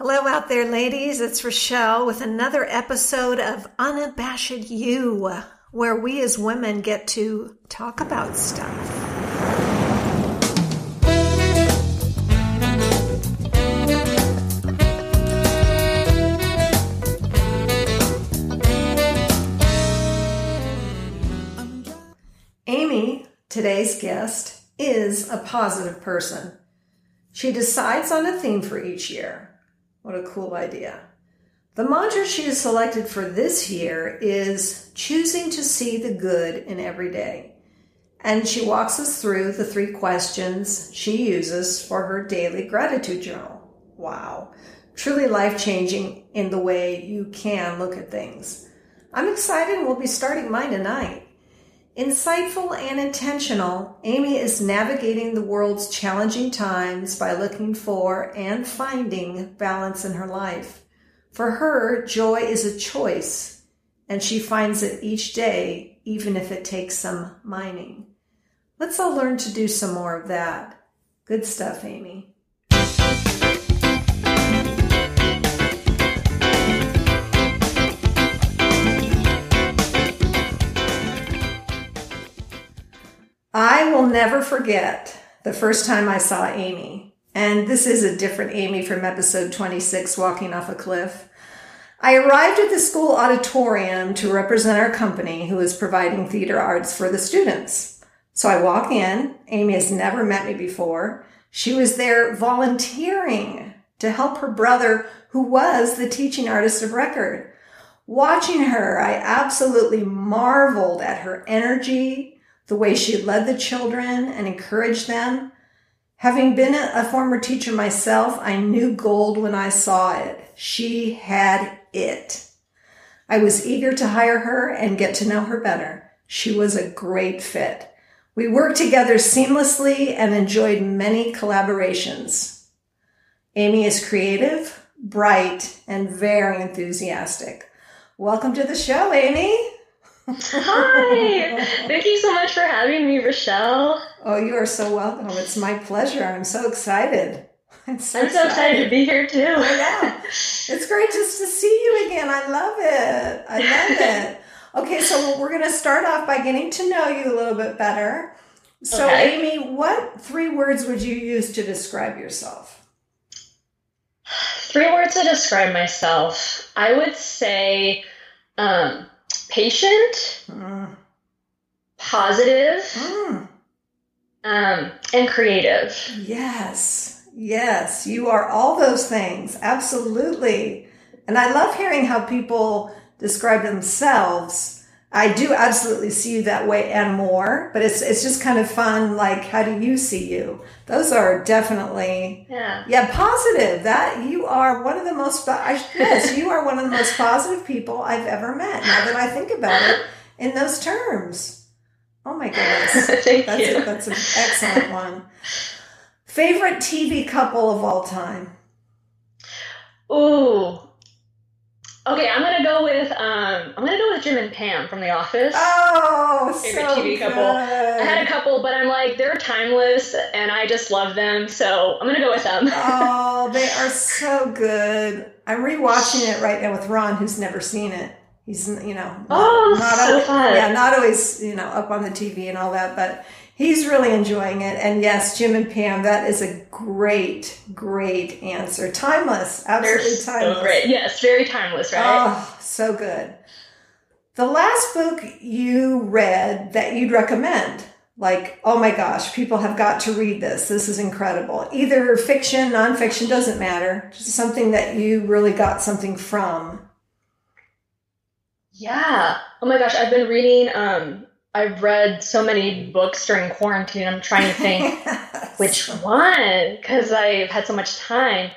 Hello, out there, ladies. It's Rochelle with another episode of Unabashed You, where we as women get to talk about stuff. Amy, today's guest, is a positive person. She decides on a theme for each year. What a cool idea. The mantra she has selected for this year is choosing to see the good in every day. And she walks us through the three questions she uses for her daily gratitude journal. Wow. Truly life changing in the way you can look at things. I'm excited we'll be starting mine tonight. Insightful and intentional, Amy is navigating the world's challenging times by looking for and finding balance in her life. For her, joy is a choice, and she finds it each day, even if it takes some mining. Let's all learn to do some more of that. Good stuff, Amy. I will never forget the first time I saw Amy. And this is a different Amy from episode 26, Walking Off a Cliff. I arrived at the school auditorium to represent our company who is providing theater arts for the students. So I walk in. Amy has never met me before. She was there volunteering to help her brother, who was the teaching artist of record. Watching her, I absolutely marveled at her energy, the way she led the children and encouraged them. Having been a former teacher myself, I knew gold when I saw it. She had it. I was eager to hire her and get to know her better. She was a great fit. We worked together seamlessly and enjoyed many collaborations. Amy is creative, bright, and very enthusiastic. Welcome to the show, Amy. Hi. Thank you so much for having me, Rochelle. Oh, you are so welcome. It's my pleasure. I'm so excited. I'm so, I'm so excited. excited. to be here too. yeah. It's great just to see you again. I love it. I love it. Okay, so we're going to start off by getting to know you a little bit better. So, okay. Amy, what three words would you use to describe yourself? Three words to describe myself. I would say um, patient, mm. positive, mm. Um, and creative. Yes, yes, you are all those things. Absolutely. And I love hearing how people describe themselves I do absolutely see you that way and more, but it's it's just kind of fun. Like, how do you see you? Those are definitely yeah yeah positive. That you are one of the most yes you are one of the most positive people I've ever met. Now that I think about it in those terms. Oh my goodness, Thank that's you. A, that's an excellent one. Favorite TV couple of all time. Ooh, Okay, I'm gonna go with um, I'm gonna go with Jim and Pam from The Office. Oh, favorite so TV good. couple. I had a couple, but I'm like they're timeless, and I just love them, so I'm gonna go with them. oh, they are so good. I'm rewatching it right now with Ron, who's never seen it. He's you know not, oh, not so always, fun. yeah, not always you know up on the TV and all that, but he's really enjoying it. And yes, Jim and Pam, that is a great, great answer. Timeless, absolutely They're timeless. So great. Yes, very timeless, right? Oh, so good. The last book you read that you'd recommend, like, oh my gosh, people have got to read this. This is incredible. Either fiction, nonfiction, doesn't matter. Just something that you really got something from. Yeah. Oh my gosh, I've been reading um I've read so many books during quarantine. I'm trying to think which one because I've had so much time.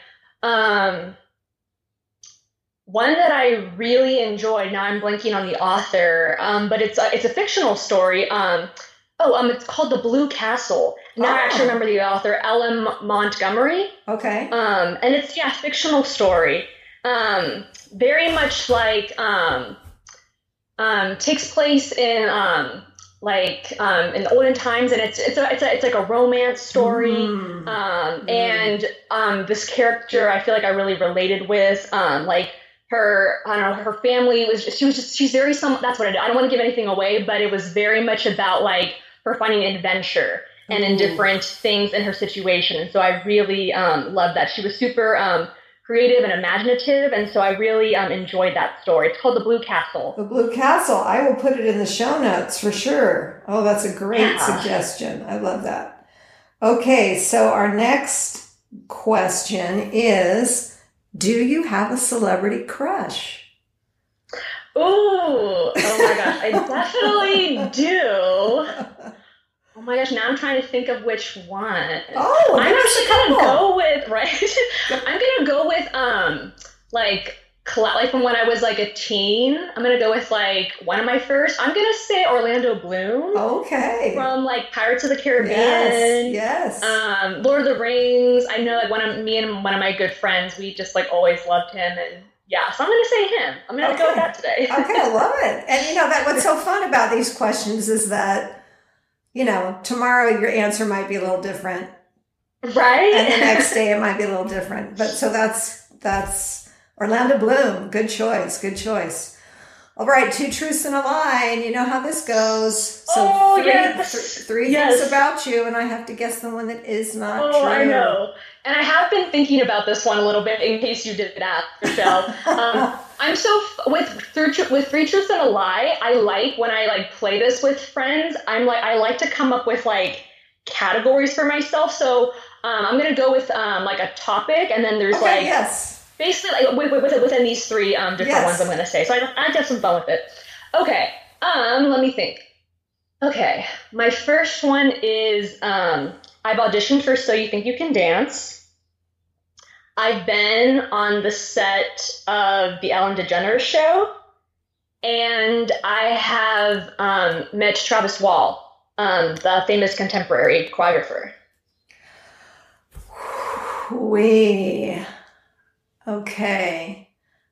Um, one that I really enjoyed. Now I'm blanking on the author, um, but it's a, it's a fictional story. Um, oh, um, it's called The Blue Castle. Now oh. I actually remember the author, L.M. Montgomery. Okay. Um, and it's yeah, fictional story. Um, very much like um, um, takes place in um, like um, in the olden times, and it's it's a, it's, a, it's like a romance story. Mm. Um, and um, this character, I feel like I really related with. Um, like her, I don't know, her family was just, she was just she's very some. That's what I do. I don't want to give anything away, but it was very much about like her finding adventure and in different things in her situation. And so I really um, loved that. She was super um, creative and imaginative, and so I really um, enjoyed that story. It's called The Blue Castle. The Blue Castle. I will put it in the show notes for sure. Oh, that's a great Yeah. suggestion. I love that. Okay, so our next question is Do you have a celebrity crush? Ooh, oh my gosh, I definitely do. Oh my gosh, now I'm trying to think of which one. Oh, I'm actually gonna go with right. I'm gonna go with um like like from when I was like a teen. I'm gonna go with like one of my first. I'm gonna say Orlando Bloom Okay. from like Pirates of the. Caribbean. Yes. Um, Lord of the Rings. I know like one of me and one of my good friends, we just like always loved him and yeah, so I'm gonna say him. I'm gonna go with that today. okay, I love it. And you know that what's so fun about these questions is that you know tomorrow your answer might be a little different, right? and the next day it might be a little different. But so that's that's Orlando Bloom. Good choice. Good choice. All right, two truths and a lie, and you know how this goes. So Oh, three, yes. th- three Yes. things about you, and I have to guess the one that is not Oh, true. I know. And I have been thinking about this one a little bit in case you didn't ask, Michelle. Um, I'm so f- with through with three truths and a lie. I like when I like play this with friends. I'm like I like to come up with like categories for myself. So um, I'm gonna go with um, like a topic, and then there's okay, like yes. basically like with, with, within these three um, different Yes. ones I'm gonna say. So I I have some fun with it. Okay. Um, let me think. Okay, my first one is um, I've auditioned for So You Think You Can Dance. I've been on the set of the Ellen DeGeneres show, and I have um, met Travis Wall, um, the famous contemporary choreographer. We okay.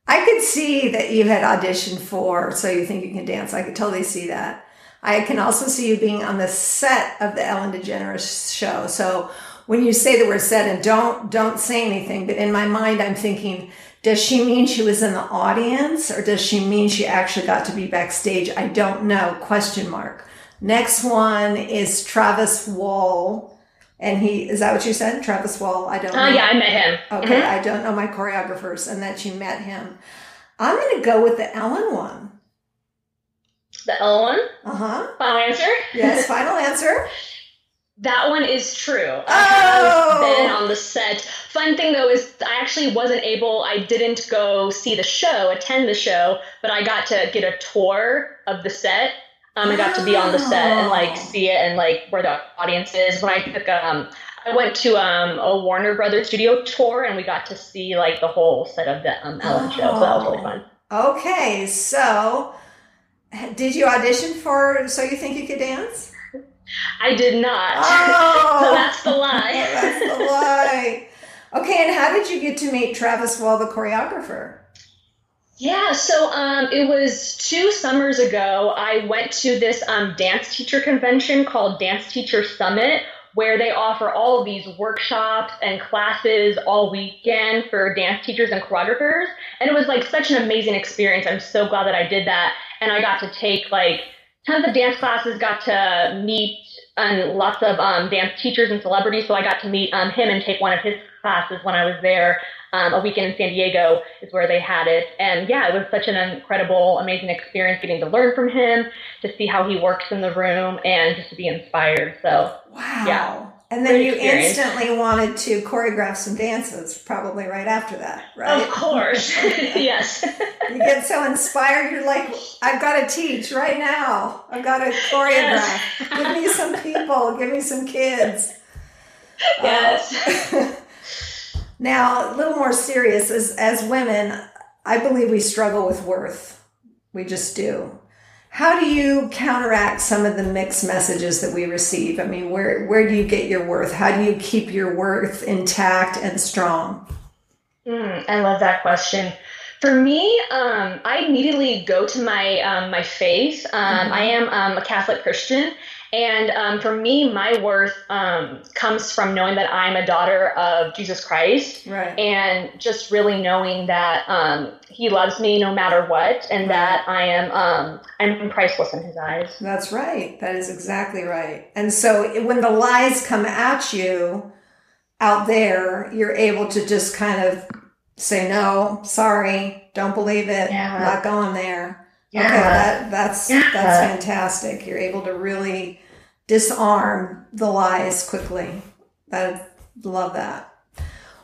I could see that you had auditioned for So You Think You Can Dance. I could totally see that. I can also see you being on the set of the Ellen DeGeneres show. So when you say the word set and don't don't say anything, but in my mind I'm thinking, does she mean she was in the audience or does she mean she actually got to be backstage? I don't know. Question mark. Next one is Travis Wall. And he is that what you said? Travis Wall. I don't know. Oh yeah, I met him. Okay, Mhm. I don't know my choreographers and that you met him. I'm going to go with the Ellen one. The Ellen one. Uh huh. Final answer. Yes, final answer. That one is true. I Oh! have been on the set. Fun thing though is I actually wasn't able. I didn't go see the show, attend the show, but I got to get a tour of the set. Um, I got to be on the set and Oh. like see it and like where the audience is. When I took um, I went to um a Warner Brothers studio tour and we got to see like the whole set of the um Ellen show. So that was really fun. Okay, so did you audition for So You Think You Could Dance? I did not. Oh, so that's the lie. that's the lie. Okay, and how did you get to meet Travis Wall, the choreographer? Yeah, so um, it was two summers ago. I went to this um, dance teacher convention called Dance Teacher Summit, where they offer all of these workshops and classes all weekend for dance teachers and choreographers. And it was like such an amazing experience. I'm so glad that I did that. And I got to take like tons of dance classes, got to meet and lots of um, dance teachers and celebrities. So I got to meet um, him and take one of his classes when I was there. Um, a weekend in San Diego is where they had it. And yeah, it was such an incredible, amazing experience getting to learn from him, to see how he works in the room, and just to be inspired. So Wow. Yeah. And then you experience. instantly wanted to choreograph some dances, probably right after that, right? of course, yes. You get so inspired, you're like, I've got to teach right now. I've got to choreograph. Give me some people, give me some kids. Yes. Uh, now, a little more serious, as, as women, I believe we struggle with worth. We just do. How do you counteract some of the mixed messages that we receive? I mean, where, where do you get your worth? How do you keep your worth intact and strong? Mm, I love that question. For me, um, I immediately go to my um, my faith. Um, mm-hmm. I am um, a Catholic Christian, and um, for me, my worth um, comes from knowing that I'm a daughter of Jesus Christ, right. and just really knowing that um, He loves me no matter what, and right. that I am um, I'm priceless in His eyes. That's right. That is exactly right. And so when the lies come at you out there, you're able to just kind of say no, sorry, don't believe it, yeah. not going there. Yeah. Okay, that, that's yeah. that's fantastic. You're able to really disarm the lies quickly. I love that.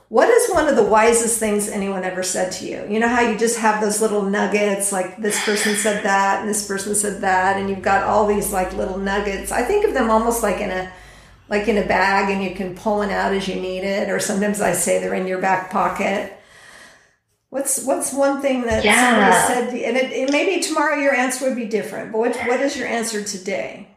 What is one of the wisest things anyone ever said to you? You know how you just have those little nuggets, like this person said that and this person said that, and you've got all these like little nuggets. I think of them almost like in a like in a bag and you can pull one out as you need it, or sometimes I say they're in your back pocket. What's what's one thing that yeah. somebody said, and it, it, maybe tomorrow your answer would be different. But what what is your answer today?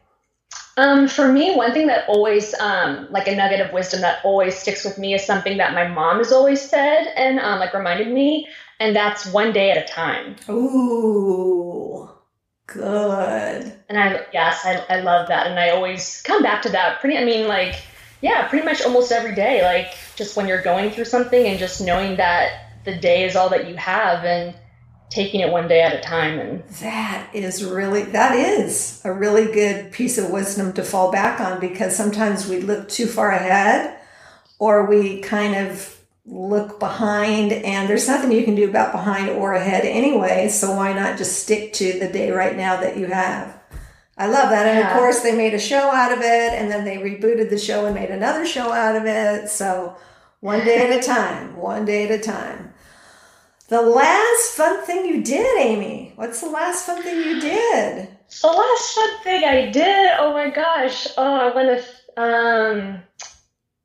Um, for me, one thing that always, um, like a nugget of wisdom that always sticks with me is something that my mom has always said and um, like reminded me, and that's one day at a time. Ooh, good. And I, yes, I, I love that, and I always come back to that. Pretty, I mean, like, yeah, pretty much almost every day. Like, just when you're going through something, and just knowing that the day is all that you have and taking it one day at a time and that is really that is a really good piece of wisdom to fall back on because sometimes we look too far ahead or we kind of look behind and there's nothing you can do about behind or ahead anyway. So why not just stick to the day right now that you have? I love that. And yeah. of course they made a show out of it and then they rebooted the show and made another show out of it. So one day at a time one day at a time the last fun thing you did, Amy. What's the last fun thing you did? The last fun thing I did. Oh my gosh. Oh, I want to. Um,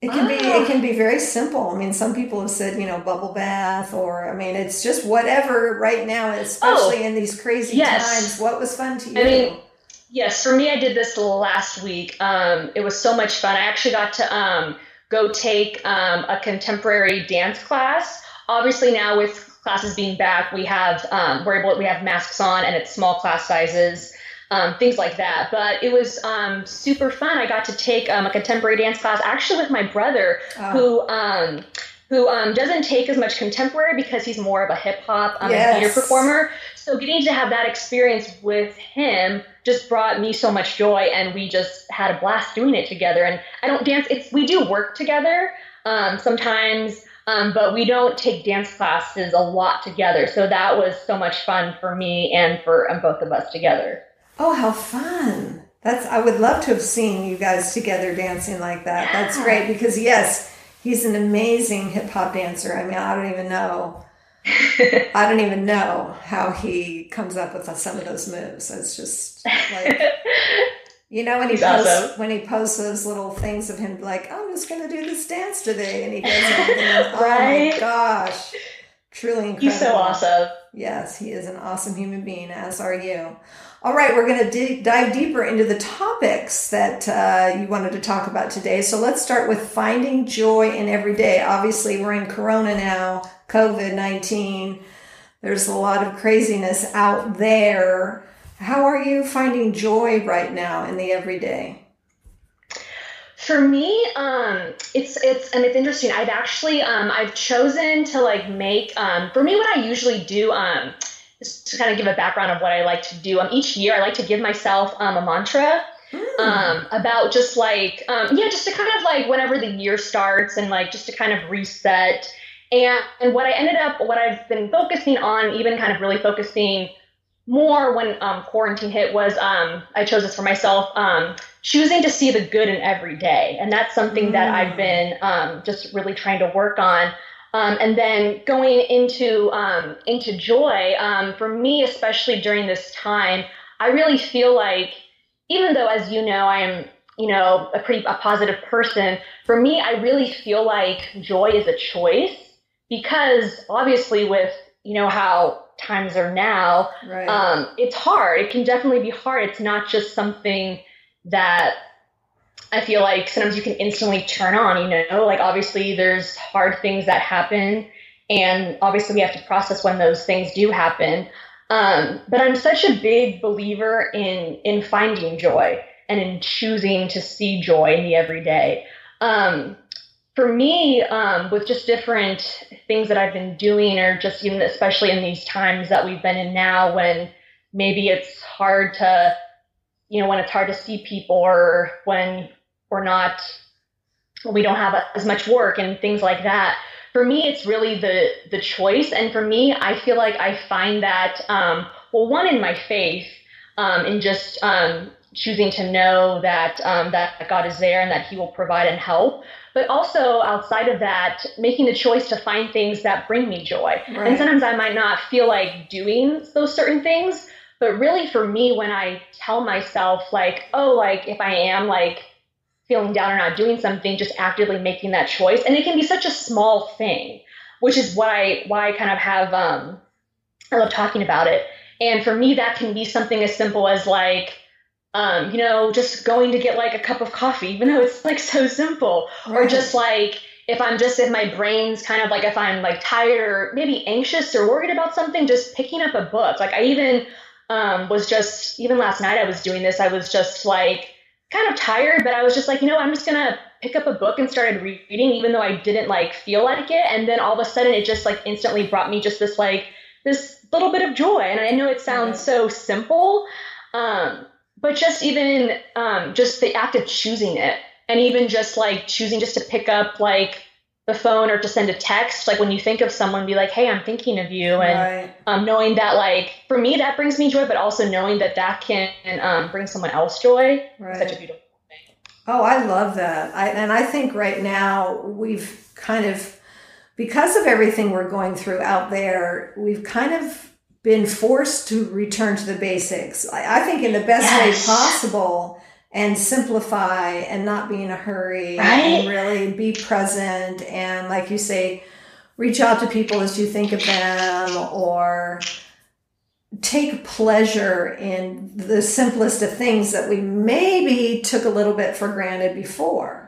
it can oh. be. It can be very simple. I mean, some people have said, you know, bubble bath, or I mean, it's just whatever right now, especially oh, in these crazy yes. times. What was fun to you? I mean, yes, for me, I did this last week. Um, it was so much fun. I actually got to um, go take um, a contemporary dance class. Obviously, now with classes being back, we have um, we're able we have masks on and it's small class sizes, um, things like that. But it was um, super fun. I got to take um, a contemporary dance class actually with my brother, oh. who um, who um, doesn't take as much contemporary because he's more of a hip hop um, yes. theater performer. So getting to have that experience with him just brought me so much joy, and we just had a blast doing it together. And I don't dance; it's we do work together. Um, sometimes um, but we don't take dance classes a lot together. So that was so much fun for me and for um, both of us together. Oh, how fun! That's I would love to have seen you guys together dancing like that. Yeah. That's great because yes, he's an amazing hip hop dancer. I mean, I don't even know. I don't even know how he comes up with some of those moves. It's just like You know when he posts awesome. when he posts those little things of him like, I'm just gonna do this dance today and he does it. right? Oh my gosh. Truly incredible. He's so awesome. Yes, he is an awesome human being, as are you. All right, we're going to d- dive deeper into the topics that uh, you wanted to talk about today. So let's start with finding joy in every day. Obviously, we're in Corona now, COVID 19. There's a lot of craziness out there. How are you finding joy right now in the everyday? For me, um, it's it's and it's interesting. I've actually um, I've chosen to like make um, for me what I usually do um, just to kind of give a background of what I like to do. Um, each year I like to give myself um, a mantra mm. um, about just like um, yeah, just to kind of like whenever the year starts and like just to kind of reset. And and what I ended up what I've been focusing on, even kind of really focusing more when um, quarantine hit was um, I chose this for myself um, choosing to see the good in every day. And that's something mm. that I've been um, just really trying to work on. Um, and then going into um, into joy for me, especially during this time, I really feel like even though, as you know, I'm you know a pretty a positive person. For me, I really feel like joy is a choice because obviously with you know how times are now, right. um, it's hard. It can definitely be hard. It's not just something that I feel like sometimes you can instantly turn on, you know, like obviously there's hard things that happen And obviously, we have to process when those things do happen. Um, but I'm such a big believer in in finding joy and in choosing to see joy in the everyday. Um, for me, um, with just different things that I've been doing, or just even especially in these times that we've been in now, when maybe it's hard to, you know, when it's hard to see people, or when we're not, we don't have as much work and things like that. For me, it's really the the choice, and for me, I feel like I find that um, well, one in my faith, um, in just um, choosing to know that um, that God is there and that He will provide and help. But also outside of that, making the choice to find things that bring me joy. Right. And sometimes I might not feel like doing those certain things, but really for me, when I tell myself like, oh, like if I am like feeling down or not doing something, just actively making that choice, and it can be such a small thing, which is why why I kind of have um, I love talking about it. And for me, that can be something as simple as like um, you know, just going to get like a cup of coffee, even though it's like so simple, right. or just like if I'm just if my brain's kind of like if I'm like tired or maybe anxious or worried about something, just picking up a book. Like I even um, was just even last night I was doing this. I was just like kind of tired, but I was just like, you know, I'm just gonna pick up a book and started reading, even though I didn't like feel like it. And then all of a sudden, it just like instantly brought me just this like this little bit of joy. And I know it sounds so simple. Um, but just even um, just the act of choosing it and even just like choosing just to pick up like the phone or to send a text like when you think of someone be like hey i'm thinking of you and right. um, knowing that like for me that brings me joy but also knowing that that can um, bring someone else joy right. such a beautiful thing oh i love that I, and i think right now we've kind of because of everything we're going through out there we've kind of been forced to return to the basics. I, I think in the best yes. way possible and simplify and not be in a hurry right? and really be present and like you say, reach out to people as you think of them or take pleasure in the simplest of things that we maybe took a little bit for granted before.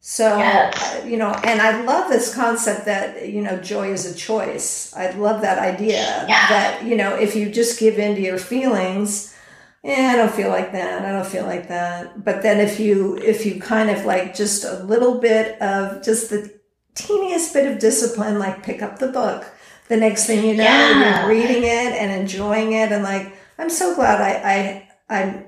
So, yes. uh, you know, and I love this concept that, you know, joy is a choice. I love that idea yeah. that, you know, if you just give in to your feelings, yeah, I don't feel like that. I don't feel like that. But then if you, if you kind of like just a little bit of just the teeniest bit of discipline, like pick up the book, the next thing you know, yeah. you're reading it and enjoying it. And like, I'm so glad I, I, I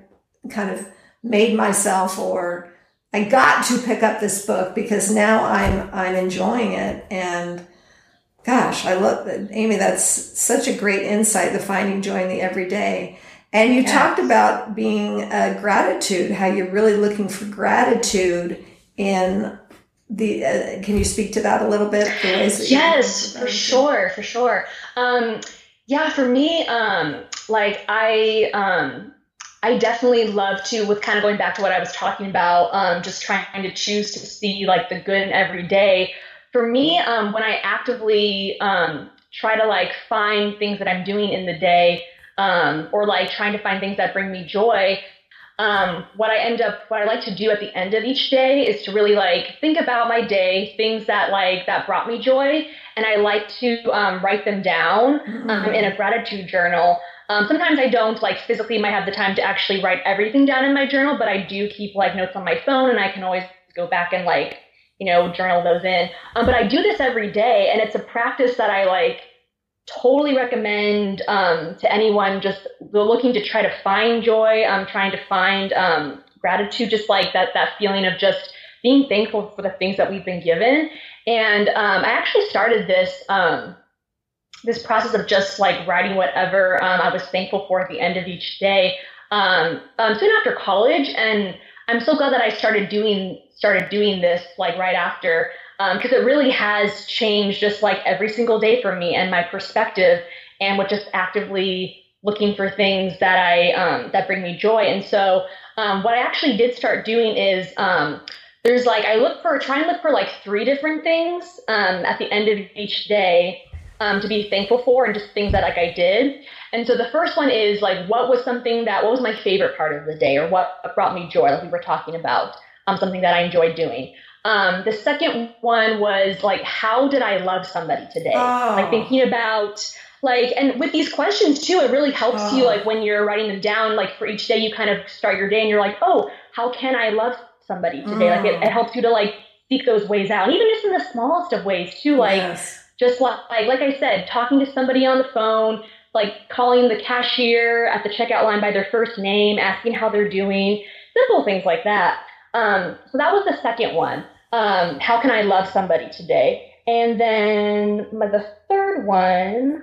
kind of made myself or, I got to pick up this book because now I'm I'm enjoying it and gosh, I love Amy. That's such a great insight. The finding joy in the everyday. And you yes. talked about being uh, gratitude, how you're really looking for gratitude in the. Uh, can you speak to that a little bit? yes, for sure, for sure. Um, yeah, for me, um, like I. Um, I definitely love to, with kind of going back to what I was talking about, um, just trying to choose to see like the good in every day. For me, um, when I actively um, try to like find things that I'm doing in the day, um, or like trying to find things that bring me joy, um, what I end up, what I like to do at the end of each day is to really like think about my day, things that like that brought me joy, and I like to um, write them down mm-hmm. in a gratitude journal. Um, sometimes I don't like physically might have the time to actually write everything down in my journal, but I do keep like notes on my phone and I can always go back and like, you know, journal those in. Um, but I do this every day and it's a practice that I like totally recommend um, to anyone just looking to try to find joy, um, trying to find um, gratitude, just like that, that feeling of just being thankful for the things that we've been given. And um, I actually started this um, this process of just like writing whatever um, I was thankful for at the end of each day um, um, soon after college, and I'm so glad that I started doing started doing this like right after because um, it really has changed just like every single day for me and my perspective, and with just actively looking for things that I um, that bring me joy. And so um, what I actually did start doing is there's like I look for try and look for like three different things at the end of each day um, to be thankful for and just things that like I did. And so the first one is like, what was something that, what was my favorite part of the day or what brought me joy, like we were talking about, um, something that I enjoyed doing. Um, the second one was like, how did I love somebody today? Oh. Like thinking about like, and with these questions too, it really helps Oh. you like when you're writing them down. Like for each day, you kind of start your day and you're like, oh, how can I love somebody today? Like it, Mm. it helps you to like seek those ways out, and even just in the smallest of ways too. Like Yes. Just like, like I said, talking to somebody on the phone, like calling the cashier at the checkout line by their first name, asking how they're doing, simple things like that. Um, so that was the second one. Um, how can I love somebody today? And then my, the third one,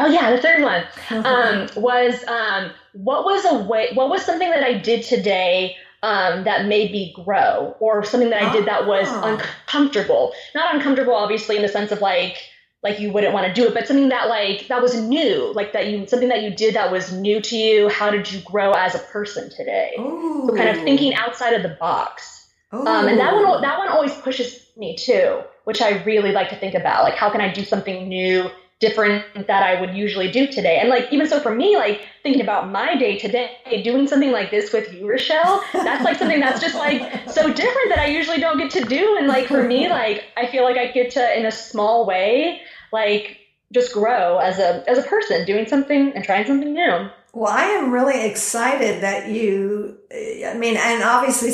oh yeah, the third one um, was um, what was a way, what was something that I did today um, that made me grow, or something that I did that was Oh. uncomfortable. Not uncomfortable, obviously, in the sense of like like you wouldn't want to do it, but something that like that was new, like that you something that you did that was new to you. How did you grow as a person today? Ooh. So kind of thinking outside of the box. Um, and that one that one always pushes me too, which I really like to think about. Like how can I do something new, different that I would usually do today? And like even so for me, like thinking about my day today, doing something like this with you, Rochelle, that's like something that's just like so different that I usually don't get to do. And like for me, like I feel like I get to in a small way, like just grow as a as a person, doing something and trying something new. Well, I am really excited that you, I mean, and obviously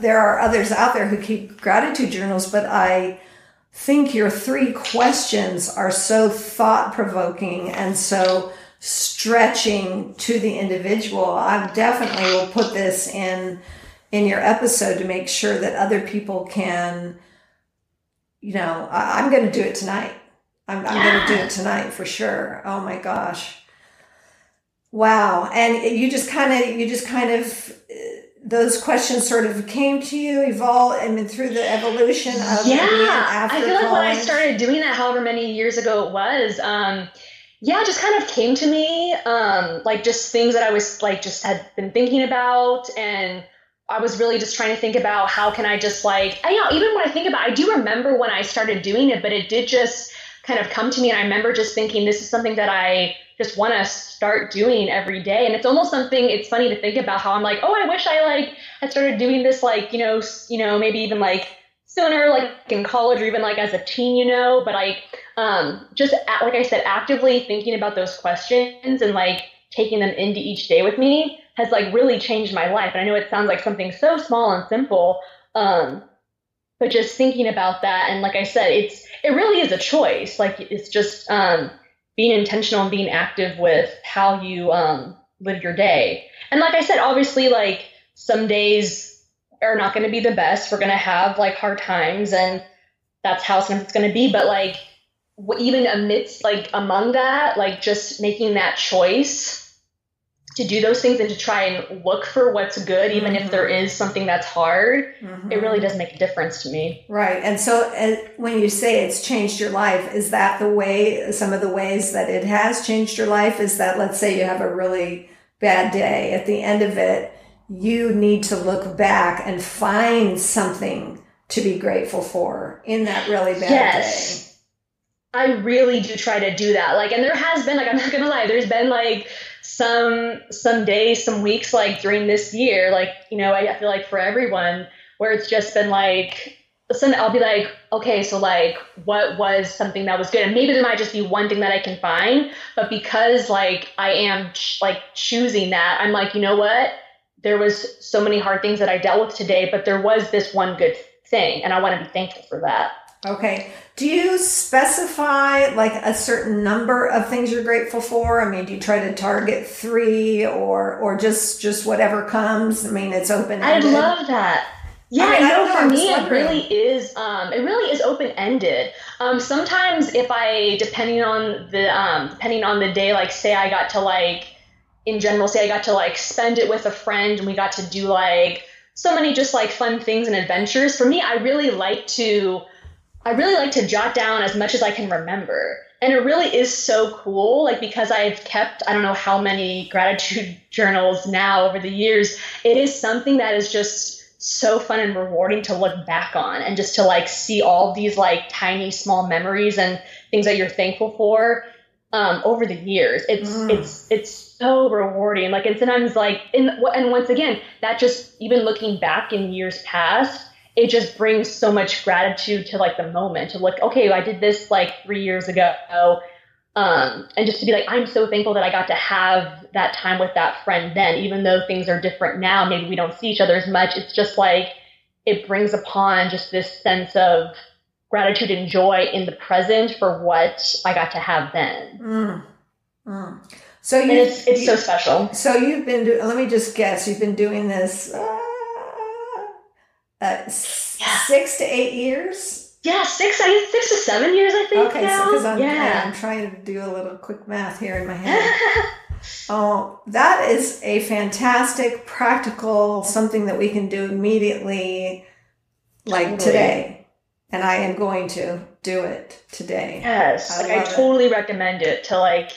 there are others out there who keep gratitude journals, but I think your three questions are so thought provoking and so stretching to the individual. I definitely will put this in in your episode to make sure that other people can, you know, I, I'm going to do it tonight. I'm, I'm going to do it tonight for sure. Oh my gosh. Wow. And you just kind of, you just kind of, those questions sort of came to you, evolved, I mean, through the evolution of yeah i feel like when i started doing that however many years ago it was um yeah it just kind of came to me um like just things that i was like just had been thinking about and i was really just trying to think about how can i just like I, you know even when i think about i do remember when i started doing it but it did just kind of come to me and i remember just thinking this is something that i just want to start doing every day. And it's almost something it's funny to think about how i'm like oh i wish i like had started doing this like you know you know maybe even like sooner like in college or even like as a teen you know? But like um just a- like i said actively thinking about those questions and like taking them into each day with me has like really changed my life. And i know it sounds like something so small and simple um but just thinking about that and like i said it's it really is a choice. Like it's just um being intentional and being active with how you um live your day. And like i said obviously like some days are not going to be the best. We're going to have like hard times and that's how it's going to be. But like even amidst like among that like just making that choice to do those things and to try and look for what's good even if there is something that's hard Mhm. it really does make a difference to me Right. And so uh, when you say it's changed your life, is that the way, some of the ways that it has changed your life? Is that, let's say you have a really bad day, at the end of it, you need to look back and find something to be grateful for in that really bad day? Yes. I really do try to do that. Like, and there has been, like, I'm not gonna lie, there's been like some some days, some weeks, like during this year, like, you know, I, feel like for everyone, where it's just been like, some I'll be like, okay, so like, what was something that was good? And maybe there might just be one thing that I can find, but because like I am ch- like choosing that, I'm like, you know what? There was so many hard things that I dealt with today, but there was this one good thing, and I want to be thankful for that. Okay. Do you specify like a certain number of things you're grateful for? I mean, do you try to target three or, or just, just whatever comes? I mean, it's open ended. I love that. Yeah, I mean, I know, for me it really is. Um, it really is open ended. Um, sometimes if I, depending on the, um, depending on the day, like say I got to like, in general, say I got to like spend it with a friend and we got to do like so many just like fun things and adventures. For me, I really like to, I really like to jot down as much as I can remember. And it really is so cool, like because I've kept I don't know how many gratitude journals now over the years. It is something that is just so fun and rewarding to look back on and just to like see all these like tiny small memories and things that you're thankful for um, over the years. It's Mm. it's it's so rewarding. Like and sometimes like in and once again that just even looking back in years past, it just brings so much gratitude to like the moment of like, okay, I did this like three years ago. Um, and just to be like, I'm so thankful that I got to have that time with that friend then, even though things are different now, maybe we don't see each other as much. It's just like, it brings upon just this sense of gratitude and joy in the present for what I got to have then. Mm. Mm. So you, it's, it's you, so special. So you've been, do, let me just guess, you've been doing this uh, uh, yeah. six to eight years? Yeah, six, I, six to seven years, I think. Okay, now. so because I'm, yeah. I'm trying to do a little quick math here in my head. oh, that is a fantastic, practical, something that we can do immediately, like totally. today. And I am going to do it today. Yes, I like I totally it. recommend it to like,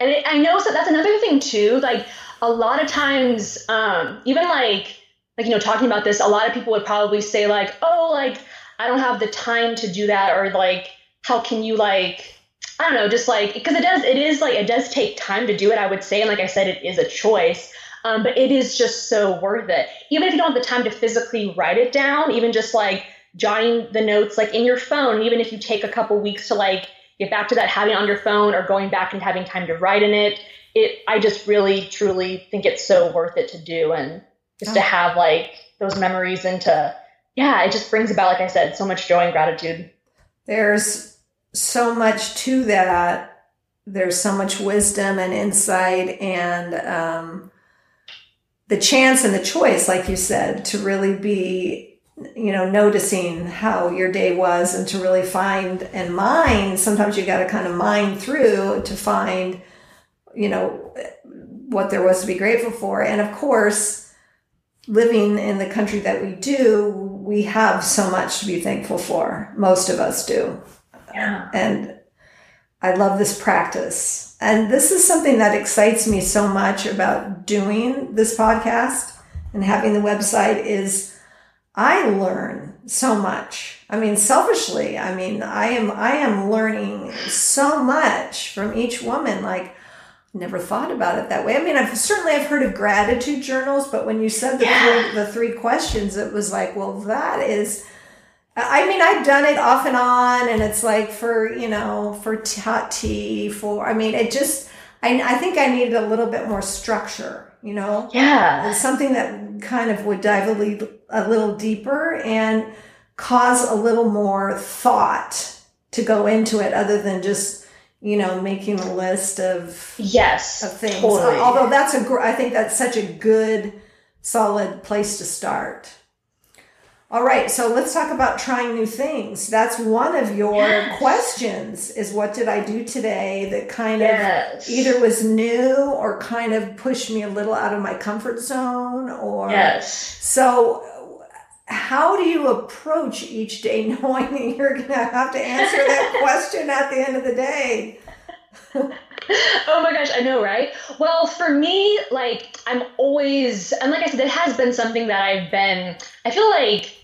and it, I know so that's another thing too. Like a lot of times, um, even like like you know talking about this a lot of people would probably say like oh like i don't have the time to do that or like how can you like i don't know just like because it does it is like it does take time to do it i would say and like i said it is a choice um, but it is just so worth it. Even if you don't have the time to physically write it down even just like jotting the notes like in your phone even if you take a couple weeks to like get back to that having on your phone or going back and having time to write in it it i just really truly think it's so worth it to do and just oh. to have like those memories and to yeah it just brings about like i said so much joy and gratitude. There's so much to that. There's so much wisdom and insight and um, the chance and the choice like you said to really be you know noticing how your day was and to really find and mine. Sometimes you got to kind of mine through to find you know what there was to be grateful for. And of course living in the country that we do, we have so much to be thankful for. Most of us do. Yeah. And I love this practice. And this is something that excites me so much about doing this podcast and having the website is I learn so much. I mean, selfishly, I mean, I am I am learning so much from each woman like never thought about it that way. I mean, I've certainly I've heard of gratitude journals, but when you said the yeah. three, the three questions, it was like, well, that is. I mean, I've done it off and on, and it's like for you know for hot tea for. I mean, it just. I I think I needed a little bit more structure. You know. Yeah. Something that kind of would dive a little, a little deeper and cause a little more thought to go into it, other than just you know, making a list of yes of things. Totally. Although that's a, gr- I think that's such a good, solid place to start. All right, so let's talk about trying new things. That's one of your yes. questions. Is what did I do today that kind yes. of either was new or kind of pushed me a little out of my comfort zone, or yes. So how do you approach each day knowing that you're going to have to answer that question at the end of the day? oh my gosh, I know, right? Well, for me, like, I'm always, and like I said, it has been something that I've been, I feel like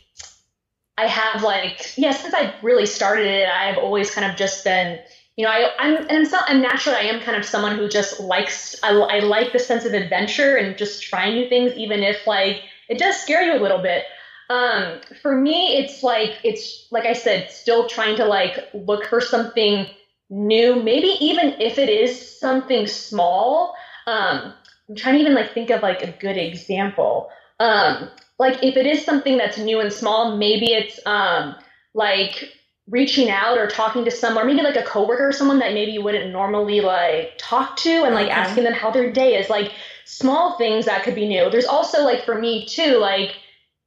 I have, like, yeah, since I really started it, I've always kind of just been, you know, I, I'm, and it's not, I'm naturally, I am kind of someone who just likes, I, I like the sense of adventure and just trying new things, even if, like, it does scare you a little bit. Um, for me, it's like it's like I said, still trying to like look for something new. Maybe even if it is something small. Um, I'm trying to even like think of like a good example. Um, like if it is something that's new and small, maybe it's um like reaching out or talking to someone, maybe like a coworker or someone that maybe you wouldn't normally like talk to and like okay. asking them how their day is. Like small things that could be new. There's also like for me too, like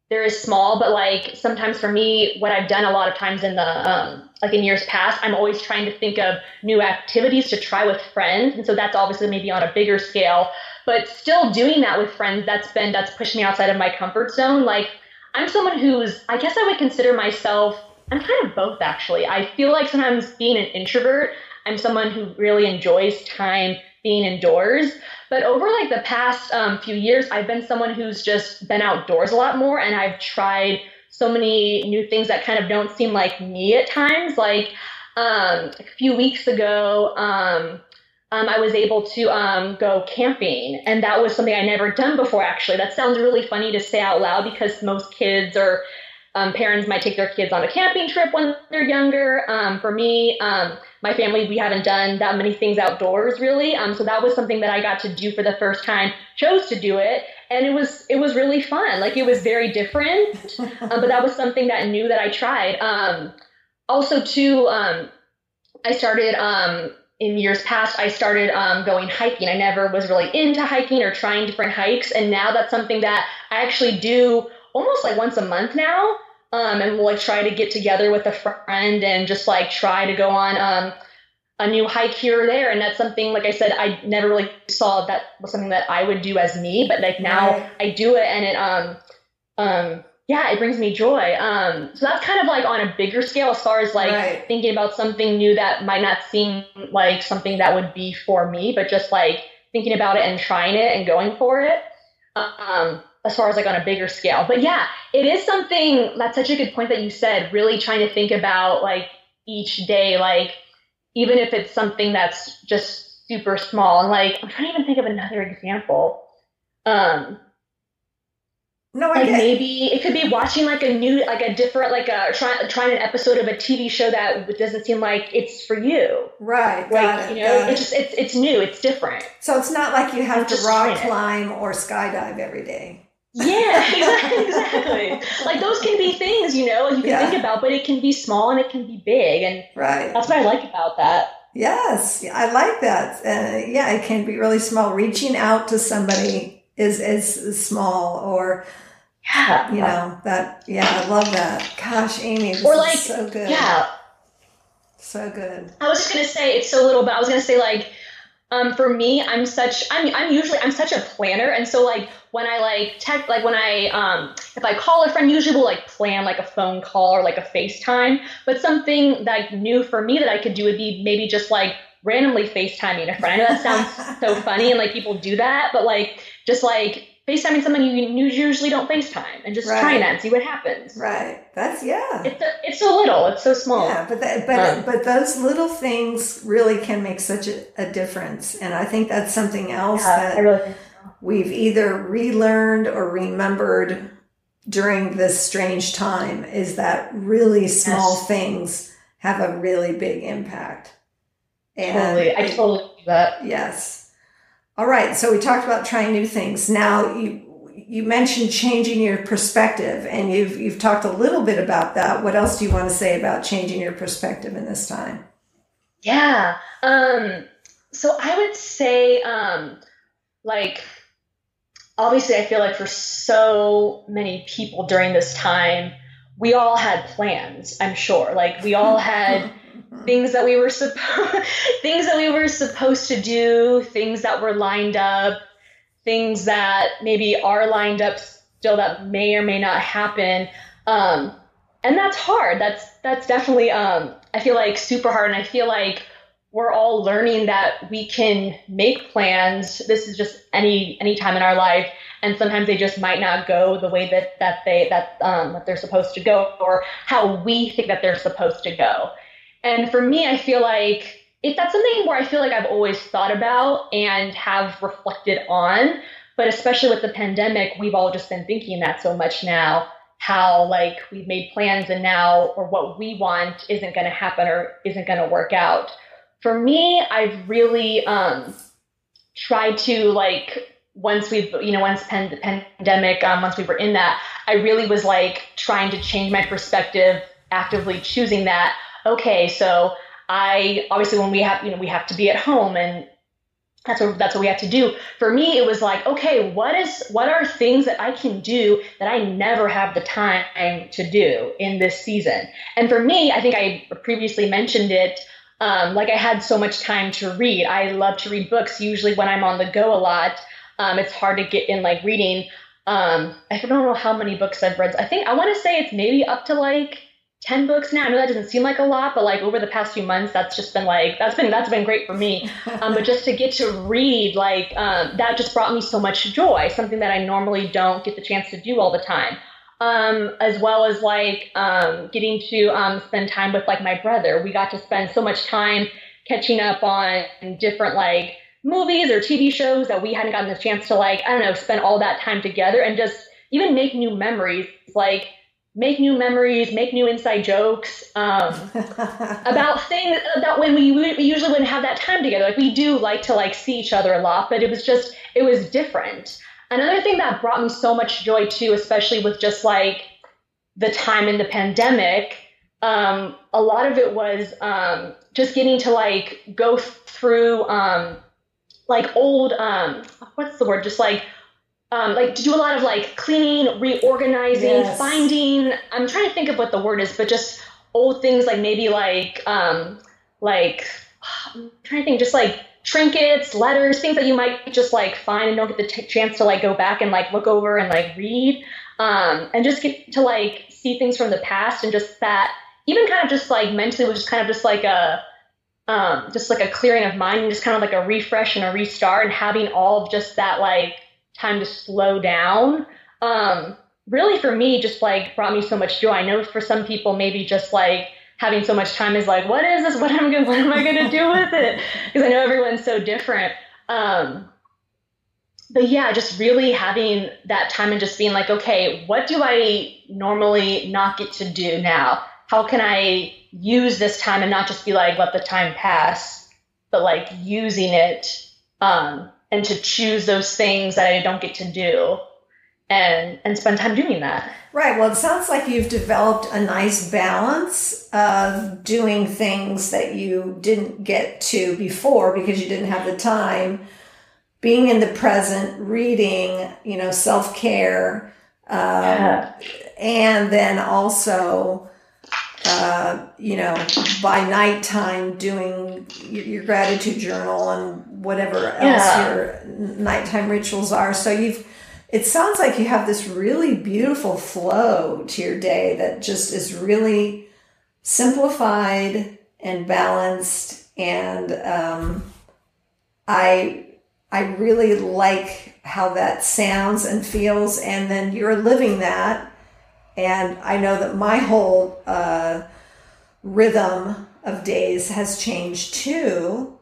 there is small, but like sometimes for me, what I've done a lot of times in the um, like in years past, I'm always trying to think of new activities to try with friends, and so that's obviously maybe on a bigger scale. But still doing that with friends, that's been that's pushed me outside of my comfort zone. Like I'm someone who's I guess I would consider myself I'm kind of both actually. I feel like sometimes being an introvert, I'm someone who really enjoys time being indoors. But over like the past um, few years, I've been someone who's just been outdoors a lot more, and I've tried so many new things that kind of don't seem like me at times. Like um, a few weeks ago, um, um, I was able to um, go camping, and that was something I never done before. Actually, that sounds really funny to say out loud because most kids are um, parents might take their kids on a camping trip when they're younger. For me, my family, we haven't done that many things outdoors really. Um, so that was something that I got to do for the first time, chose to do it. And it was, it was really fun. Like it was very different, um, but that was something that new that I tried. Um, also too, um, I started, um, in years past, I started um, going hiking. I never was really into hiking or trying different hikes. And now that's something that I actually do almost like once a month now um, and we'll like try to get together with a friend and just like try to go on um, a new hike here or there. And that's something, like I said, I never really saw that was something that I would do as me, but like now right. I do it and it, um, um, yeah, it brings me joy. Um, so that's kind of like on a bigger scale as far as like right. thinking about something new that might not seem like something that would be for me, but just like thinking about it and trying it and going for it. Um, as far as like on a bigger scale. But yeah, it is something that's such a good point that you said, really trying to think about like each day, like even if it's something that's just super small. And like I'm trying to even think of another example. Um no, I like maybe it could be watching like a new, like a different, like a trying trying an episode of a TV show that doesn't seem like it's for you. Right. Like you know, it's just it's it's new, it's different. So it's not like you have to rock climb or skydive every day. Yeah, exactly. like those can be things, you know, you can yeah. think about, but it can be small and it can be big. And right. that's what I like about that. Yes, I like that. Uh, yeah, it can be really small. Reaching out to somebody is is small, or yeah, you know that. Yeah, I love that. Gosh, Amy, this or like, is so good. Yeah, so good. I was just gonna say it's so little, but I was gonna say like um, for me, I'm such I'm I'm usually I'm such a planner, and so like when I like tech like when I um if I call a friend, usually we'll like plan like a phone call or like a FaceTime. But something like new for me that I could do would be maybe just like randomly FaceTiming a friend. I know that sounds so funny and like people do that, but like just like FaceTiming someone you usually don't FaceTime and just right. trying that and see what happens. Right. That's yeah. It's a, it's so little. It's so small. Yeah, but that, but um, but those little things really can make such a, a difference, and I think that's something else yeah, that really so. we've either relearned or remembered during this strange time is that really small yes. things have a really big impact. And totally. I totally do that. Yes. All right. So we talked about trying new things. Now you you mentioned changing your perspective and you've you've talked a little bit about that. What else do you want to say about changing your perspective in this time? Yeah. Um so I would say um like obviously I feel like for so many people during this time we all had plans, I'm sure. Like we all had things that we were supposed things that we were supposed to do, things that were lined up, things that maybe are lined up still that may or may not happen. Um, and that's hard. That's that's definitely um, I feel like super hard, and I feel like we're all learning that we can make plans. This is just any any time in our life, and sometimes they just might not go the way that that they that um, that they're supposed to go, or how we think that they're supposed to go. And for me, I feel like if that's something where I feel like I've always thought about and have reflected on, but especially with the pandemic, we've all just been thinking that so much now. How like we've made plans and now or what we want isn't going to happen or isn't going to work out. For me, I've really um, tried to like once we've you know once pen, the pandemic um, once we were in that i really was like trying to change my perspective actively choosing that okay, so I obviously when we have you know we have to be at home and that's what that's what we have to do. For me, it was like, okay, what is what are things that I can do that I never have the time to do in this season? And for me, I think I previously mentioned it. Um, like I had so much time to read. I love to read books. Usually, when I'm on the go a lot, um, it's hard to get in like reading. Um, I don't know how many books I've read. I think I want to say it's maybe up to like 10 books now. I know that doesn't seem like a lot, but like over the past few months, that's just been like, that's been, that's been great for me. Um, but just to get to read, like, um, that just brought me so much joy, something that I normally don't get the chance to do all the time. Um, as well as like, um, getting to, um, spend time with like my brother. We got to spend so much time catching up on different like movies or TV shows that we hadn't gotten the chance to like, I don't know, spend all that time together and just even make new memories. Like, make new memories, make new inside jokes um, about things about when we, we usually wouldn't have that time together. Like we do like to like see each other a lot, but it was just it was different. Another thing that brought me so much joy too, especially with just like the time in the pandemic, um, a lot of it was um, just getting to like go through um, like old um, what's the word? Just like um, like to do a lot of like cleaning, reorganizing, yes. finding. I'm trying to think of what the word is, but just old things like maybe like um, like I'm trying to think, just like trinkets, letters, things that you might just like find and don't get the t- chance to like go back and like look over and like read, um, and just get to like see things from the past and just that even kind of just like mentally was just kind of just like a um, just like a clearing of mind and just kind of like a refresh and a restart and having all of just that like time to slow down. Um, really for me, just like brought me so much joy. I know for some people, maybe just like having so much time is like, what is this? What am I going? What am I going to do with it? Because I know everyone's so different. Um, but yeah, just really having that time and just being like, okay, what do I normally not get to do now? How can I use this time and not just be like, let the time pass, but like using it um, and to choose those things that I don't get to do and and spend time doing that. Right. Well, it sounds like you've developed a nice balance of doing things that you didn't get to before because you didn't have the time. Being in the present, reading, you know, self care, um, yeah. and then also uh, you know, by nighttime doing your, gratitude journal and whatever else yeah. your nighttime rituals are. So you've, it sounds like you have this really beautiful flow to your day that just is really simplified and balanced. And um, I, I really like how that sounds and feels. And then you're living that and I know that my whole uh, rhythm of days has changed too.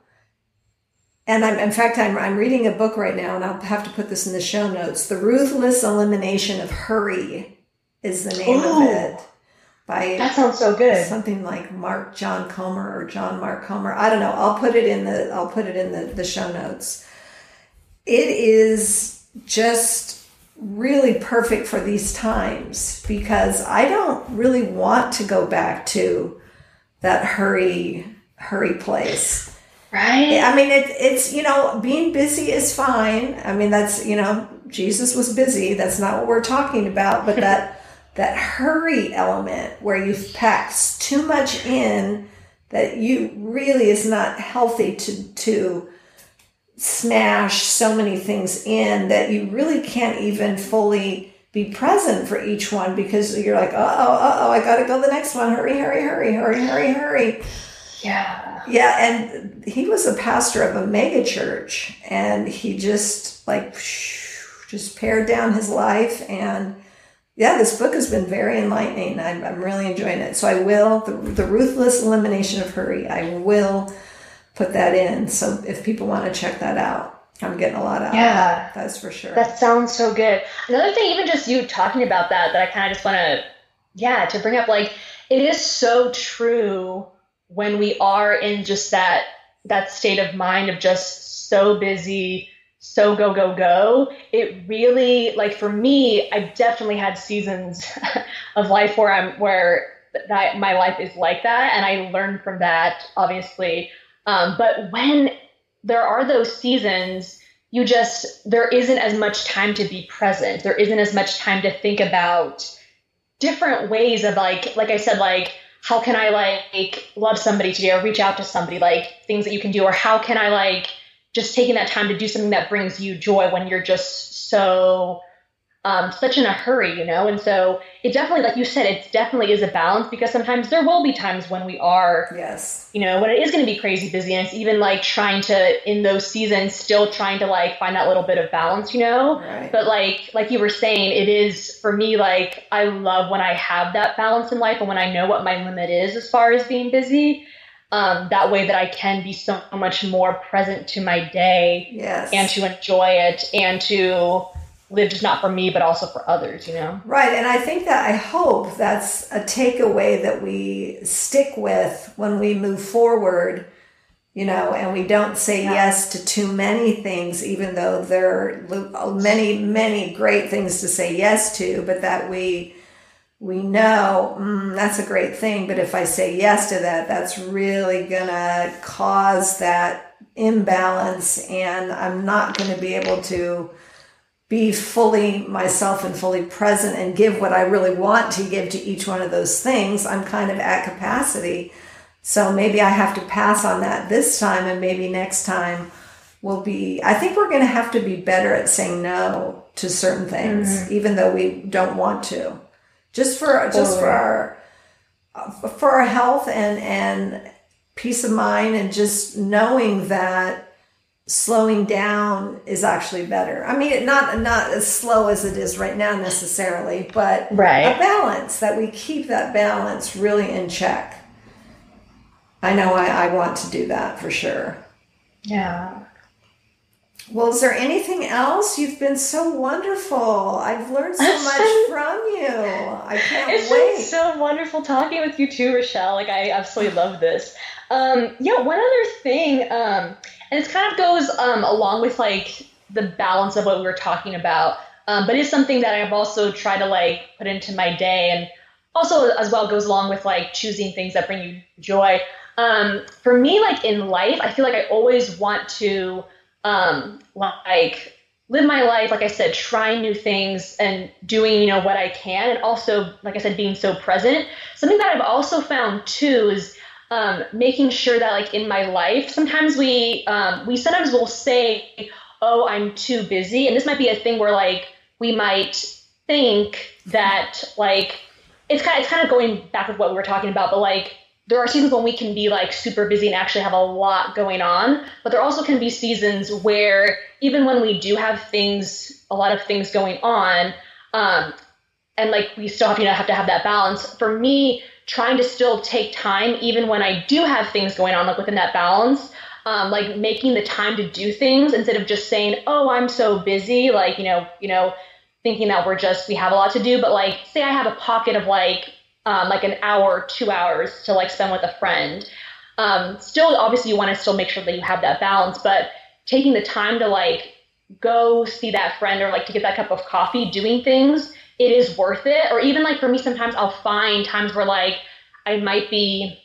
And I'm, in fact, I'm, I'm reading a book right now, and I'll have to put this in the show notes. The Ruthless Elimination of Hurry is the name Ooh, of it. By that sounds so good. Something like Mark John Comer or John Mark Comer. I don't know. I'll put it in the I'll put it in the, the show notes. It is just really perfect for these times because I don't really want to go back to that hurry hurry place. Right. I mean it, it's you know being busy is fine. I mean that's you know Jesus was busy. That's not what we're talking about, but that that hurry element where you've packed too much in that you really is not healthy to to smash so many things in that you really can't even fully be present for each one because you're like, oh, oh, oh, I got to go the next one. Hurry, hurry, hurry, hurry, hurry, hurry. Yeah. Yeah. And he was a pastor of a mega church and he just like, just pared down his life. And yeah, this book has been very enlightening. I'm, I'm really enjoying it. So I will, the, the ruthless elimination of hurry, I will put that in. So if people want to check that out, I'm getting a lot out. Yeah, that's for sure. That sounds so good. Another thing, even just you talking about that, that I kind of just want to, yeah, to bring up, like it is so true when we are in just that that state of mind of just so busy, so go go go. It really, like for me, I definitely had seasons of life where I'm where that my life is like that, and I learned from that, obviously um, but when there are those seasons, you just, there isn't as much time to be present. There isn't as much time to think about different ways of like, like I said, like, how can I like love somebody today or reach out to somebody, like things that you can do, or how can I like just taking that time to do something that brings you joy when you're just so um, such in a hurry, you know? And so it definitely, like you said, it definitely is a balance because sometimes there will be times when we are, yes, you know, when it is going to be crazy busy. And it's even like trying to, in those seasons, still trying to like find that little bit of balance, you know? Right. But like, like you were saying, it is for me, like, I love when I have that balance in life and when I know what my limit is as far as being busy. Um, that way that I can be so much more present to my day yes. and to enjoy it and to live just not for me, but also for others, you know? Right. And I think that I hope that's a takeaway that we stick with when we move forward, you know, and we don't say yeah. yes to too many things, even though there are many, many great things to say yes to, but that we, we know mm, that's a great thing. But if I say yes to that, that's really going to cause that imbalance and I'm not going to be able to be fully myself and fully present and give what I really want to give to each one of those things, I'm kind of at capacity. So maybe I have to pass on that this time and maybe next time will be I think we're going to have to be better at saying no to certain things mm-hmm. even though we don't want to. Just for just for our for our health and and peace of mind and just knowing that slowing down is actually better. I mean, not not as slow as it is right now necessarily, but right. a balance that we keep that balance really in check. I know I, I want to do that for sure. Yeah. Well, is there anything else? You've been so wonderful. I've learned so much from you. I can't it's wait. It's so wonderful talking with you too, Rochelle. Like I absolutely love this. Um, yeah, one other thing, um, and it kind of goes um, along with like the balance of what we were talking about, um, but it's something that I've also tried to like put into my day, and also as well goes along with like choosing things that bring you joy. Um, for me, like in life, I feel like I always want to um, like live my life like i said trying new things and doing you know what i can. And also like i said being so present. Something that i've also found too is um, making sure that like in my life sometimes we um, we sometimes will say oh i'm too busy. And this might be a thing where like we might think that like it's kind of, it's kind of going back with what we were talking about but like there are seasons when we can be like super busy and actually have a lot going on but there also can be seasons where even when we do have things a lot of things going on um, and like we still have you know have to have that balance. For me trying to still take time even when I do have things going on like within that balance. Um, like making the time to do things instead of just saying, "Oh, I'm so busy," like you know, you know, thinking that we're just we have a lot to do. But like, say I have a pocket of like um, like an hour, two hours to like spend with a friend. Um, still, obviously, you want to still make sure that you have that balance, but taking the time to like go see that friend or like to get that cup of coffee, doing things it is worth it. Or even like for me, sometimes I'll find times where like I might be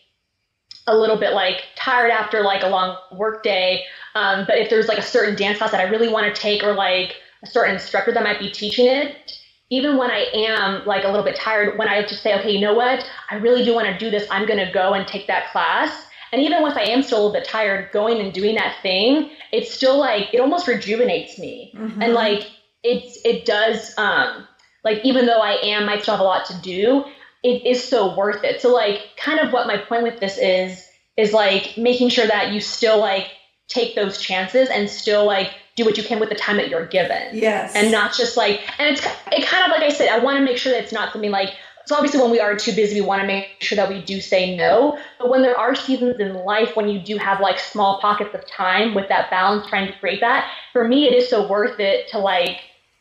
a little bit like tired after like a long work day. Um, but if there's like a certain dance class that I really want to take or like a certain instructor that might be teaching it, even when I am like a little bit tired, when I just say, okay, you know what, I really do want to do this, I'm going to go and take that class. And even if I am still a little bit tired, going and doing that thing, it's still like it almost rejuvenates me, mm-hmm. and like it's it does um, like even though I am might still have a lot to do, it is so worth it. So like kind of what my point with this is is like making sure that you still like take those chances and still like do what you can with the time that you're given. Yes. And not just like and it's it kind of like I said, I want to make sure that it's not something like so obviously when we are too busy, we want to make sure that we do say no. But when there are seasons in life when you do have like small pockets of time with that balance, trying to create that, for me it is so worth it to like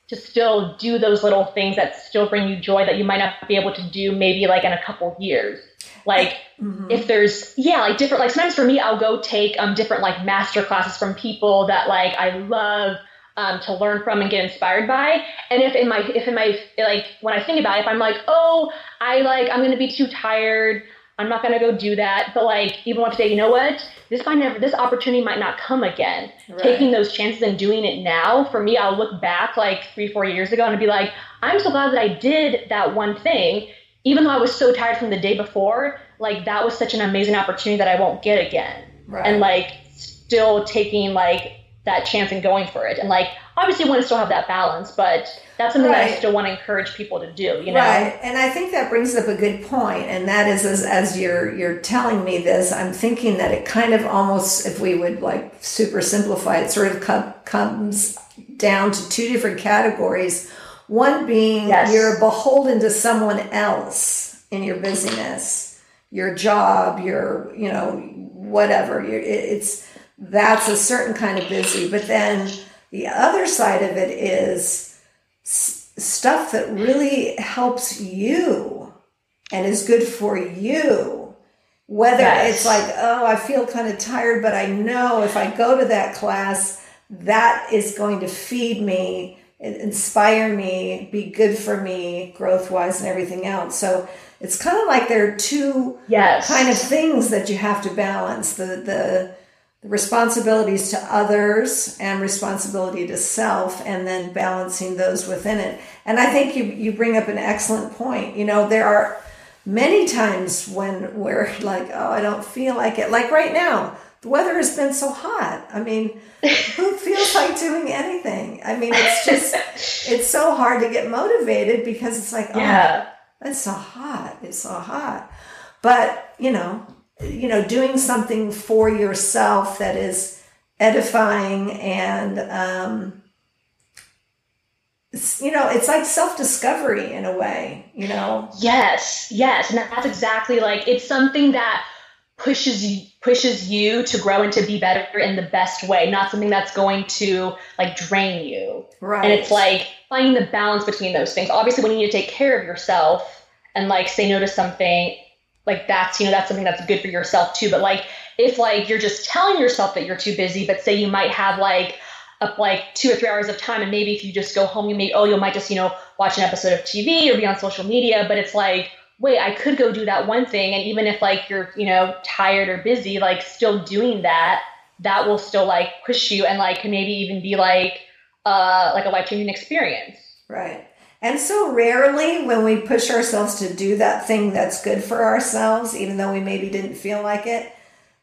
to still do those little things that still bring you joy that you might not be able to do maybe like in a couple years like mm-hmm. if there's yeah like different like sometimes for me i'll go take um different like master classes from people that like i love um, to learn from and get inspired by and if in my if in my like when i think about it if i'm like oh i like i'm gonna be too tired I'm not gonna go do that. But like even want to say, you know what, this might never, this opportunity might not come again. Right. Taking those chances and doing it now, for me, I'll look back like three, four years ago and be like, I'm so glad that I did that one thing, even though I was so tired from the day before. Like that was such an amazing opportunity that I won't get again. Right. And like still taking like that chance and going for it. And like obviously want to still have that balance, but that's something right. that I still want to encourage people to do, you know? Right. And I think that brings up a good point. And that is as, as you're you're telling me this, I'm thinking that it kind of almost if we would like super simplify it, sort of com- comes down to two different categories. One being yes. you're beholden to someone else in your busyness, your job, your, you know, whatever. It's that's a certain kind of busy. But then the other side of it is s- stuff that really helps you and is good for you. Whether Yes. it's like, oh, I feel kind of tired, but I know if I go to that class, that is going to feed me, inspire me, be good for me, growth wise, and everything else. So it's kind of like there are two Yes. kind of things that you have to balance the the, the responsibilities to others and responsibility to self and then balancing those within it and i think you you bring up an excellent point you know there are many times when we're like oh i don't feel like it like right now the weather has been so hot i mean who feels like doing anything i mean it's just it's so hard to get motivated because it's like oh yeah. it's so hot. It's so hot. But, you know, you know, doing something for yourself that is edifying and um you know, it's like self-discovery in a way, you know. Yes, yes, and that's exactly like it's something that pushes you pushes you to grow and to be better in the best way, not something that's going to like drain you. Right. And it's like finding the balance between those things. Obviously, when you need to take care of yourself and like say no to something, like that's you know that's something that's good for yourself too. But like if like you're just telling yourself that you're too busy, but say you might have like up like two or three hours of time, and maybe if you just go home, you may oh you might just you know watch an episode of TV or be on social media. But it's like wait, I could go do that one thing, and even if like you're you know tired or busy, like still doing that, that will still like push you and like can maybe even be like uh like a life changing experience. Right. And so rarely when we push ourselves to do that thing that's good for ourselves, even though we maybe didn't feel like it,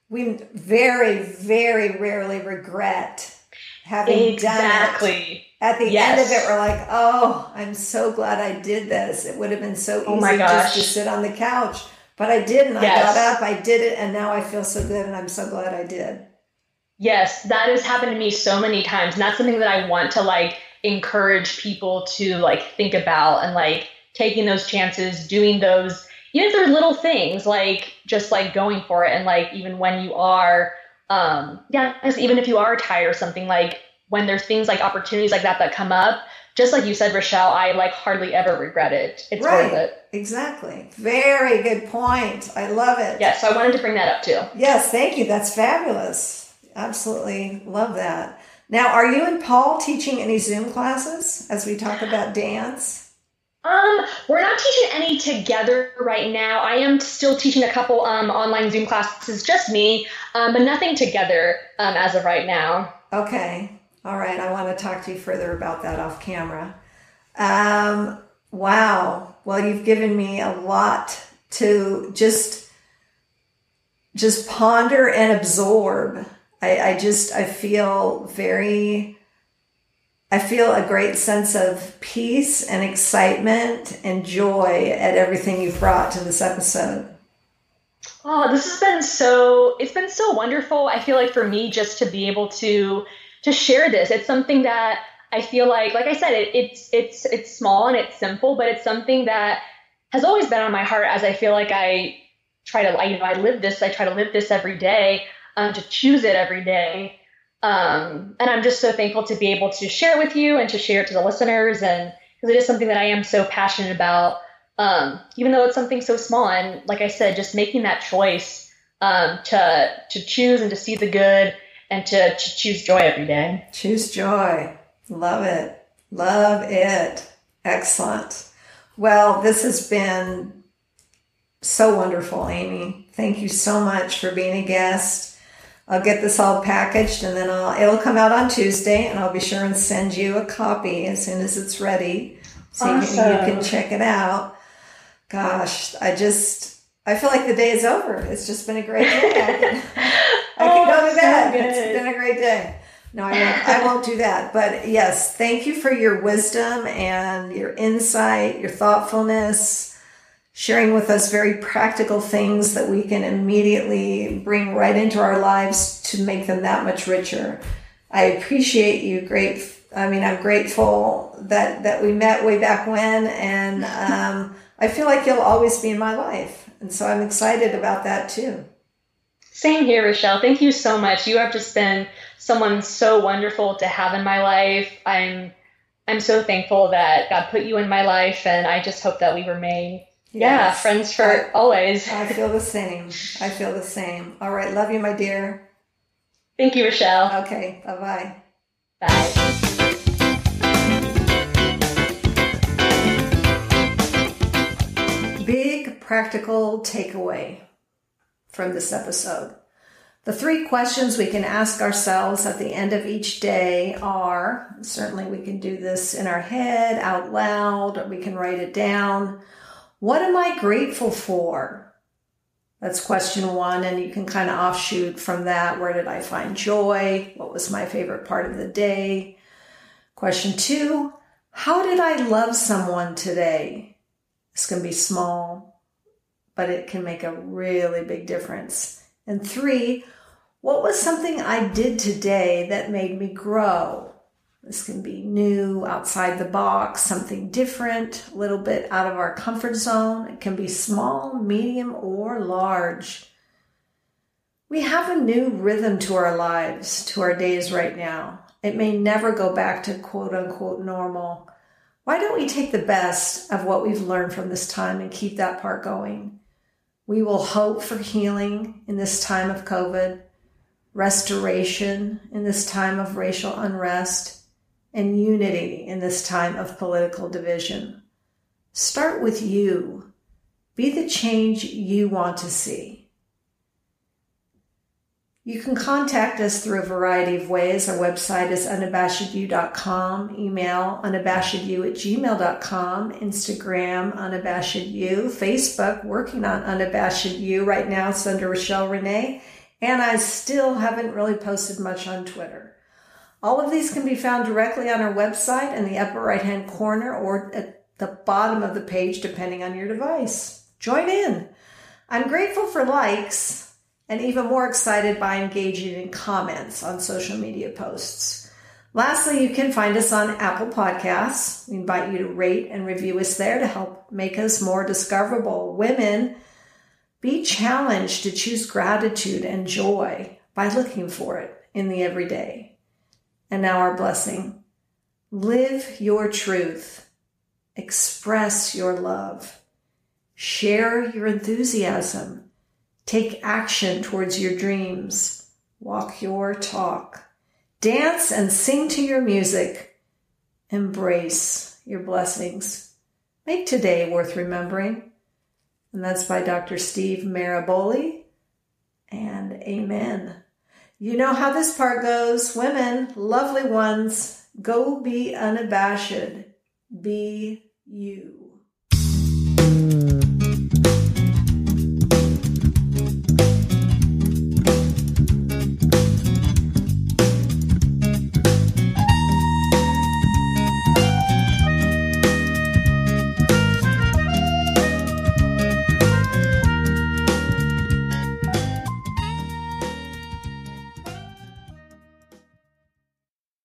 we very, very rarely regret having done it. At the end of it, we're like, oh, I'm so glad I did this. It would have been so oh easy Oh just to sit on the couch. But I didn't. I got up, I did it, and now I feel so good, and I'm so glad I did. Yes, that has happened to me so many times. And that's something that I want to like encourage people to like think about and like taking those chances, doing those, even if they're little things, like just like going for it. And like even when you are, um, yeah, even if you are tired or something, like when there's things like opportunities like that that come up, just like you said, Rochelle, I like hardly ever regret it. It's Right. worth it. Exactly. Very good point. I love it. Yeah, so I wanted to bring that up too. Yes, thank you. That's fabulous. Absolutely love that. Now, are you and Paul teaching any Zoom classes as we talk about dance? Um, we're not teaching any together right now. I am still teaching a couple um, online Zoom classes, just me, um, but nothing together um, as of right now. Okay. All right. I want to talk to you further about that off camera. Um, wow. Well, you've given me a lot to just just ponder and absorb. I, I just I feel very I feel a great sense of peace and excitement and joy at everything you've brought to this episode. Oh, this has been so it's been so wonderful. I feel like for me just to be able to to share this. It's something that I feel like like I said it, it's it's it's small and it's simple, but it's something that has always been on my heart as I feel like I try to you know I live this, I try to live this every day, um to choose it every day. Um and I'm just so thankful to be able to share it with you and to share it to the listeners and because it is something that I am so passionate about um, even though it's something so small. And like I said, just making that choice um, to to choose and to see the good and to, to choose joy every day. Choose joy. Love it. Love it. Excellent. Well, this has been so wonderful, Amy. Thank you so much for being a guest. I'll get this all packaged and then I'll it'll come out on Tuesday and I'll be sure and send you a copy as soon as it's ready so you, can, you can check it out. Gosh, I just I feel like the day is over. It's just been a great day. I can, I can go Oh, to so bed. good. It's been a great day. No, I won't, I won't do that. But yes, thank you for your wisdom and your insight, your thoughtfulness, sharing with us very practical things that we can immediately bring right into our lives to make them that much richer. I appreciate you. Great. I mean, I'm grateful that that we met way back when, and um, I feel like you'll always be in my life, and so I'm excited about that too. Same here, Rochelle. Thank you so much. You have just been someone so wonderful to have in my life. I'm I'm so thankful that God put you in my life, and I just hope that we remain, yeah, Yes. friends for I- always. I feel the same. I feel the same. All right. Love you, my dear. Thank you, Rochelle. Okay. Bye bye. Bye. Big practical takeaway from this episode. The three questions we can ask ourselves at the end of each day are certainly we can do this in our head, out loud, we can write it down. What am I grateful for? That's question one, and you can kind of offshoot from that. Where did I find joy? What was my favorite part of the day? Question two How did I love someone today? This can be small, but it can make a really big difference. And three, what was something I did today that made me grow? This can be new, outside the box, something different, a little bit out of our comfort zone. It can be small, medium, or large. We have a new rhythm to our lives, to our days right now. It may never go back to quote unquote normal. Why don't we take the best of what we've learned from this time and keep that part going? We will hope for healing in this time of COVID, restoration in this time of racial unrest, and unity in this time of political division. Start with you. Be the change you want to see. You can contact us through a variety of ways. Our website is unabashedyou.com, email unabashedyou at gmail.com, Instagram unabashedyou, Facebook working on unabashedyou. Right now it's under Rochelle Renee, and I still haven't really posted much on Twitter. All of these can be found directly on our website in the upper right hand corner or at the bottom of the page, depending on your device. Join in. I'm grateful for likes and even more excited by engaging in comments on social media posts. Lastly, you can find us on Apple Podcasts. We invite you to rate and review us there to help make us more discoverable. Women, be challenged to choose gratitude and joy by looking for it in the everyday. And now our blessing. Live your truth. Express your love. Share your enthusiasm. Take action towards your dreams. Walk your talk. Dance and sing to your music. Embrace your blessings. Make today worth remembering. And that's by Dr. Steve Maraboli. And amen. You know how this part goes. Women, lovely ones, go be unabashed. Be you.